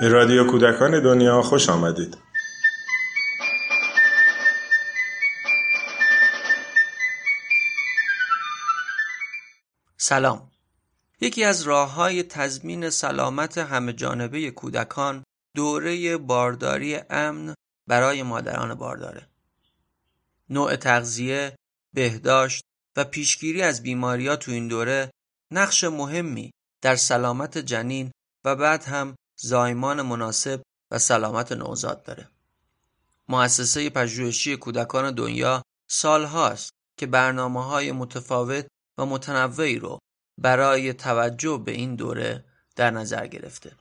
به رادیو کودکان دنیا خوش آمدید. سلام. یکی از راه های تضمین سلامت همه جانبه کودکان دوره بارداری امن برای مادران بارداره. نوع تغذیه، بهداشت و پیشگیری از بیماریا تو این دوره نقش مهمی در سلامت جنین و بعد هم زایمان مناسب و سلامت نوزاد داره. مؤسسه پژوهشی کودکان دنیا سالهاست که برنامه های متفاوت و متنوعی رو برای توجه به این دوره در نظر گرفته.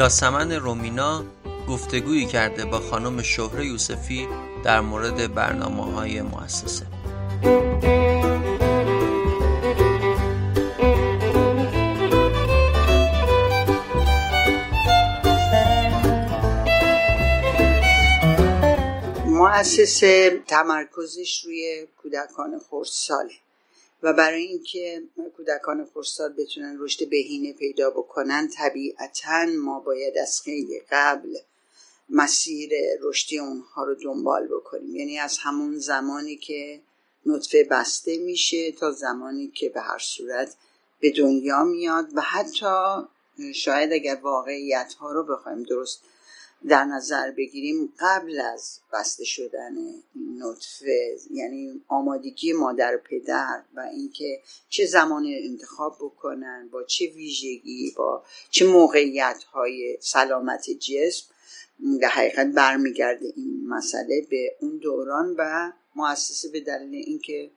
یاسمن رومینا گفتگویی کرده با خانم شهره یوسفی در مورد برنامه های مؤسسه. مؤسسه تمرکزش روی کودکان خردساله و برای اینکه کودکان خردسال بتونن رشد بهینه پیدا بکنن طبیعتا ما باید از خیلی قبل مسیر رشدی اونها رو دنبال بکنیم. یعنی از همون زمانی که نطفه بسته میشه تا زمانی که به هر صورت به دنیا میاد. و حتی شاید اگر واقعیت ها رو بخوایم درست در نظر بگیریم قبل از بسته شدن نطفه یعنی آمادگی مادر و پدر و اینکه چه زمان انتخاب بکنن با چه ویژگی با چه موقعیت های سلامت جسم در حقیقت برمیگرده این مسئله به اون دوران و مؤسسه به دلیل اینکه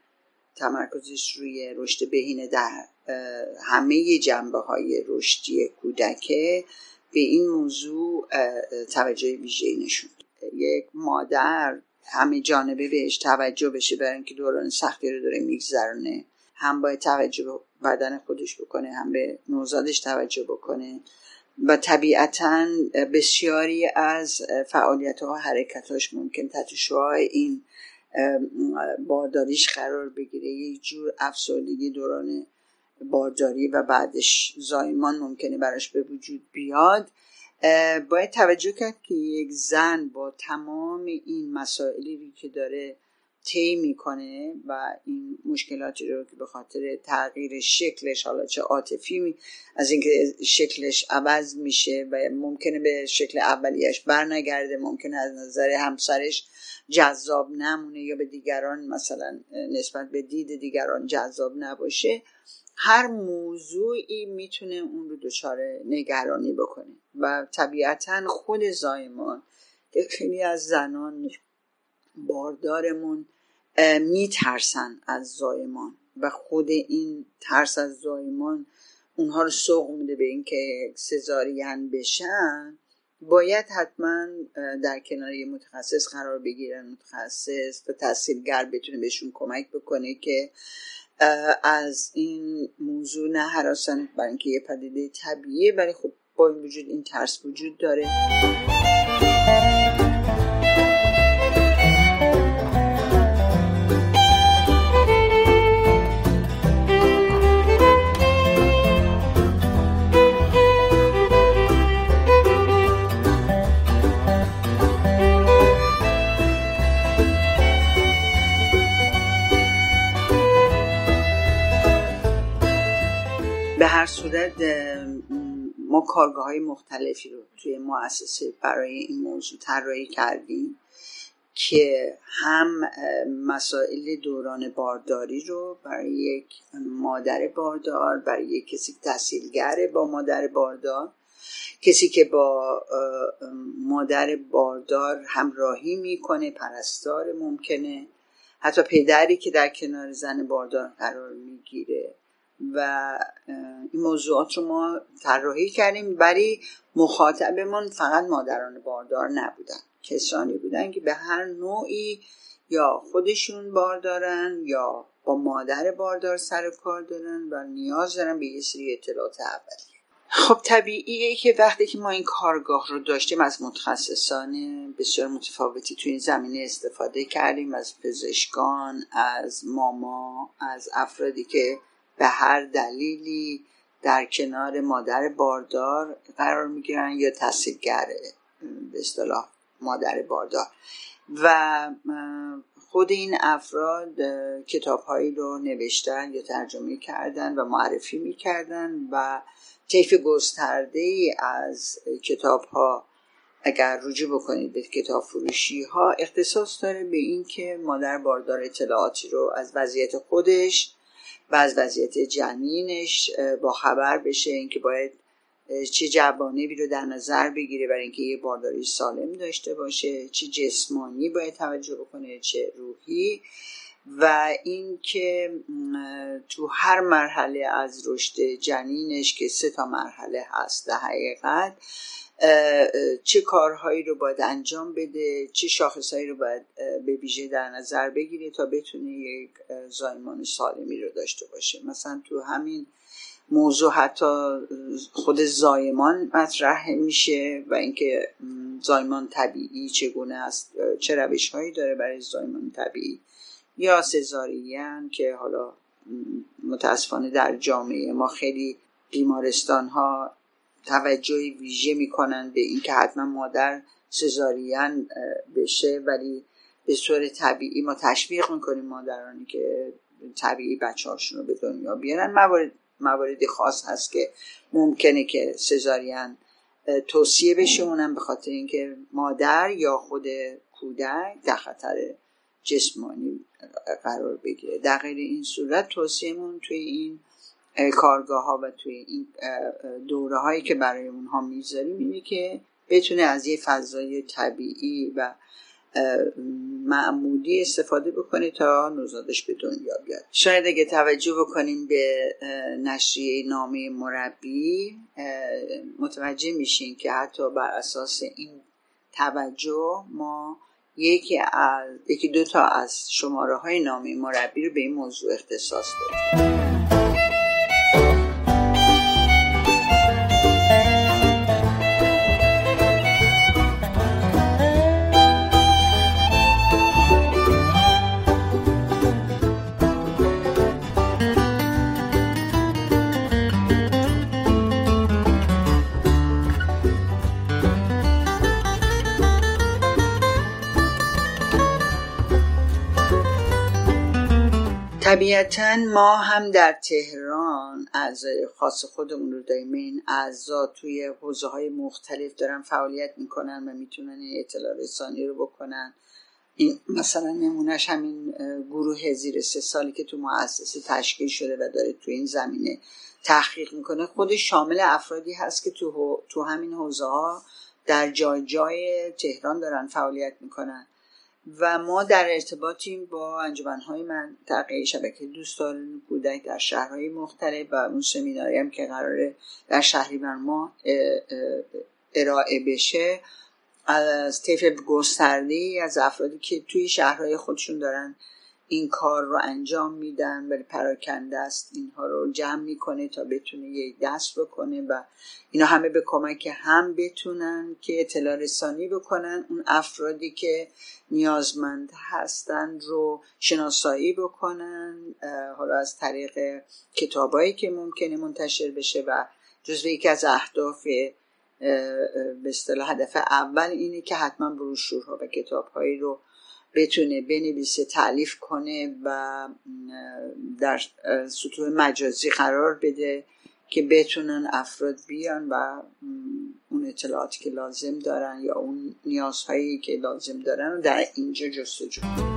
تمرکزش روی رشد بهینه در همه جنبه های رشدی کودکه به این موضوع توجه ویژه‌ای نشون یک مادر همه جانبه بهش توجه بشه برای اینکه دوران سختی رو داره میگذرونه. هم باید توجه به بدن خودش بکنه هم به نوزادش توجه بکنه. و طبیعتا بسیاری از فعالیت ها و حرکتاش ممکن تحت این بارداریش قرار بگیره. یه جور افسردگی دوران بارداری و بعدش زایمان ممکنه براش به وجود بیاد باید توجه کرد که یک زن با تمام این مسائلی که داره طی می‌کنه و این مشکلاتی رو که به خاطر تغییر شکلش حالا چه عاطفی از اینکه شکلش عوض میشه و ممکنه به شکل اولیش برنگرده ممکنه از نظر همسرش جذاب نمونه یا به دیگران مثلا نسبت به دید دیگران جذاب نباشه. هر موضوعی می‌تونه اون رو دچار نگرانی بکنه و طبیعتا خود زایمان که خیلی از زنان باردارمون میترسن از زایمان و خود این ترس از زایمان اونها رو سوق میده به اینکه سزارین بشن. باید حتما در کنار یه متخصص قرار بگیرن. متخصص و تحصیلگر بتونه بهشون کمک بکنه که از این موضوع نه حراسن برای اینکه یه پدیده طبیعیه ولی خب با این وجود این ترس وجود داره. کارگاه های مختلفی رو توی مؤسسه برای این موضوع طراحی کردیم که هم مسائل دوران بارداری رو برای یک مادر باردار برای یک کسی تحصیلگر با مادر باردار کسی که با مادر باردار همراهی می‌کنه پرستار ممکنه حتی پدری که در کنار زن باردار قرار می‌گیره. و این موضوعات رو ما طراحی کردیم برای مخاطبمون فقط مادران باردار نبودن. کسانی بودن که به هر نوعی یا خودشون باردارن یا با مادر باردار سر کار دارن و نیاز دارن به یه سری اطلاعات اولیه. خب طبیعیه که وقتی که ما این کارگاه رو داشتیم از متخصصان بسیار متفاوتی توی این زمینه استفاده کردیم از پزشکان از ماما از افرادی که به هر دلیلی در کنار مادر باردار قرار می‌گیرن یا تحصیلگر به اصطلاح مادر باردار. و خود این افراد کتابهایی رو نوشتن یا ترجمه کردن و معرفی می‌کردن و طیف گسترده ای از کتاب ها اگر رجوع بکنید به کتاب فروشی ها اختصاص داره به اینکه مادر باردار اطلاعاتی رو از وضعیت خودش و از وضعیت جنینش با خبر بشه اینکه باید چه جوانبی رو در نظر بگیره برای اینکه یه بارداری سالم داشته باشه چه جسمانی باید توجه بکنه چه روحی. و اینکه تو هر مرحله از رشد جنینش که سه تا مرحله هست در حقیقت چه کارهایی رو باید انجام بده چه شاخصهایی رو باید به ویژه در نظر بگیره تا بتونه یک زایمان سالمی رو داشته باشه. مثلا تو همین موضوع حتی خود زایمان مطرح میشه و اینکه زایمان طبیعی چگونه است چه روش هایی داره برای زایمان طبیعی. یا سزارین که حالا متاسفانه در جامعه ما خیلی بیمارستان ها توجه ویژه می‌کنن به اینکه حتما مادر سزارین بشه ولی به صورت طبیعی ما تشویق می‌کنیم مادرانی که طبیعی بچه هاشون رو به دنیا بیارن. موارد مواردی خاص هست که ممکنه که سزارین توصیه بشه اونم به خاطر اینکه مادر یا خود کودک در خطر جسمانی قرار بگیره. در غیر این صورت توصیهمون توی این کارگاه ها و توی این دوره هایی که برای اونها می‌ذاریم اینه که بتونه از یه فضای طبیعی و معمولی استفاده بکنه تا نوزادش به دنیا بیاد. شاید اگه توجه بکنیم به نشریه نامه مربی متوجه میشین که حتی بر اساس این توجه ما یکی از یکی دو تا از شماره های نامه مربی رو به این موضوع اختصاص دادیم. طبیعتا ما هم در تهران از خاص خودمون رو داریم. این اعضا توی حوزه های مختلف دارن فعالیت می‌کنن و می‌تونن اطلاع رسانی رو بکنن. این مثلا نمونهش همین گروه زیر سه سالی که تو مؤسسه تشکیل شده و داره تو این زمینه تحقیق می‌کنه. خودش شامل افرادی هست که تو, تو همین حوزه ها در جای جای تهران دارن فعالیت می‌کنن. و ما در ارتباطیم با انجمنهای من تقیه شبکه دوستان کودک در شهرهای مختلف و اون سمیناری هم که قراره در شهری بر ما ارائه بشه. از طیف گسترده از افرادی که توی شهرهای خودشون دارن این کار رو انجام میدن ولی پراکنده است. اینها رو جمع می‌کنه تا بتونه یه دست بکنه و اینا همه به کمک هم بتونن که اطلاع رسانی بکنن. اون افرادی که نیازمند هستند رو شناسایی بکنن حالا از طریق کتابایی که ممکنه منتشر بشه و جزو یکی از اهداف به اصطلاح هدف اول اینه که حتما بروشورها و کتابهایی رو بتونه بنویسه تعلیف کنه و در سطوح مجازی قرار بده که بتونن افراد بیان و اون اطلاعاتی که لازم دارن یا اون نیازهایی که لازم دارن در اینجا جستجو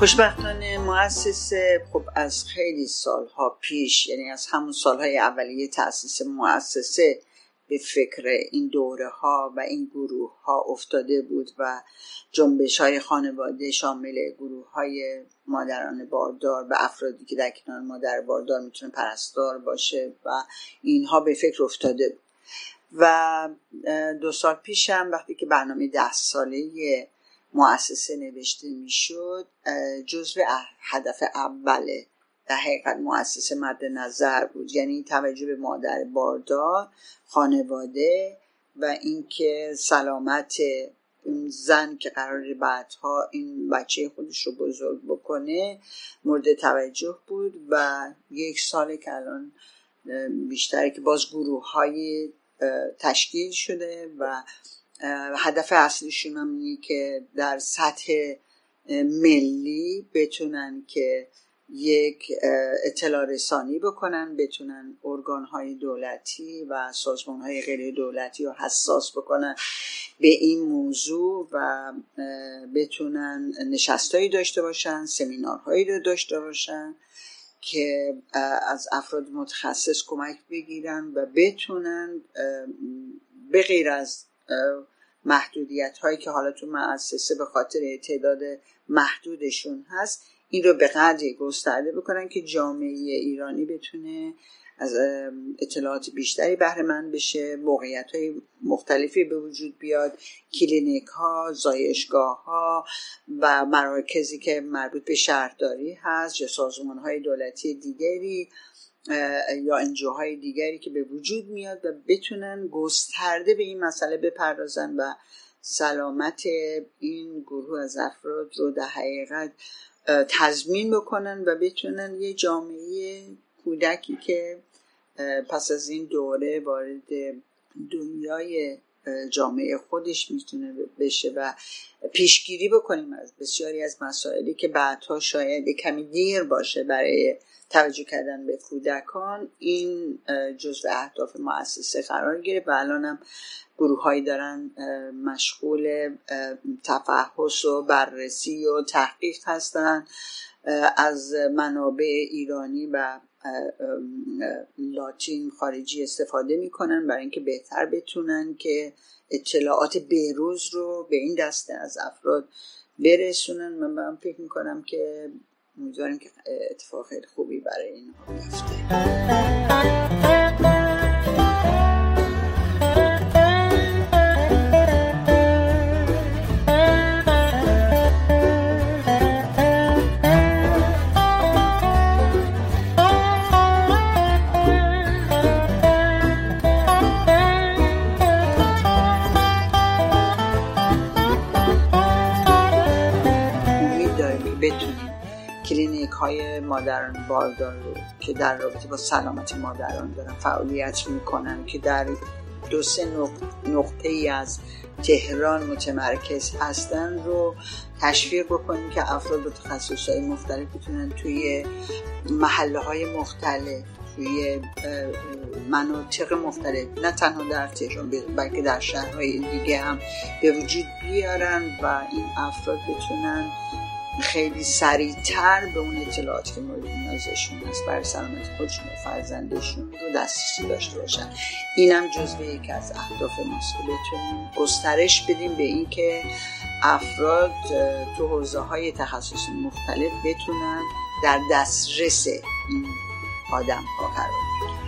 خوشبختانه مؤسسه خب از خیلی سالها پیش یعنی از همون سالهای اولیه تاسیس مؤسسه به فکر این دوره ها و این گروه ها افتاده بود و جنبش های خانواده شامل گروه های مادران باردار و افرادی که در کنار مادر باردار می‌تونه پرستار باشه و اینها به فکر افتاده بود. و دو سال پیشم وقتی که برنامه ده ساله مؤسسه نوشته می‌شد جزو هدف اوله در حقیقت مؤسسه مد نظر بود. یعنی توجه به مادر باردار خانواده و اینکه سلامت اون زن که قرار بعدها این بچه خودش رو بزرگ بکنه مورد توجه بود و یک سال که الان بیشتره که باز گروه های تشکیل شده و هدف اصلیشون هم اینه که در سطح ملی بتونن که یک اطلاع رسانی بکنن بتونن ارگان های دولتی و سازمان های غیر دولتی رو حساس بکنن به این موضوع و بتونن نشستایی داشته باشن سمینارهایی رو داشته باشن که از افراد متخصص کمک بگیرن و بتونن به غیر از محدودیت هایی که حالا تو مؤسسه به خاطر تعداد محدودشون هست این رو به قدری گسترده بکنن که جامعه ایرانی بتونه از اطلاعات بیشتری بهره من بشه موقعیت های مختلفی به وجود بیاد کلینیک ها زایشگاه ها و مراکزی که مربوط به شهرداری هست یا سازمان های دولتی دیگری. یا انجوهای دیگری که به وجود میاد و بتونن گسترده به این مسئله بپردازن و سلامت این گروه از افراد رو در حقیقت تضمین بکنن و بتونن یه جامعه کودکی که پس از این دوره وارد دنیای جامعه خودش می‌تونه بشه و پیشگیری بکنیم از بسیاری از مسائلی که بعدها شاید کمی دیر باشه برای توجه کردن به کودکان. این جزء اهداف مؤسسه قرار گرفت و الانم گروه هایی دارن مشغول تفحص و بررسی و تحقیق هستن از منابع ایرانی و لاتین خارجی استفاده می‌کنن برای اینکه بهتر بتونن که اطلاعات بروز رو به این دسته از افراد برسونن. من فکر می‌کنم که امیدواریم که اتفاق خیلی خوبی برای این بیفته باردار رو که در رابطه با سلامت مادران دارن فعالیت می‌کنن که در دو سه نقطه ای از تهران متمرکز هستن رو تشویق بکنیم که افراد با تخصص های مختلف بتونن توی محله های مختلف توی مناطق مختلف نه تنها در تهران بلکه در شهرهای دیگه هم به وجود بیارن و این افراد بتونن خیلی سریعتر به اون اطلاعاتی که مورد نیازشون هست برای سلامت خودشون و فرزندشون رو دسترسی داشته باشن. اینم جزو یکی از اهداف ماست که بتونیم گسترش بدیم به اینکه افراد تو حوزه های تخصصی مختلف بتونن در دسترس این آدم ها قرار بگیرن.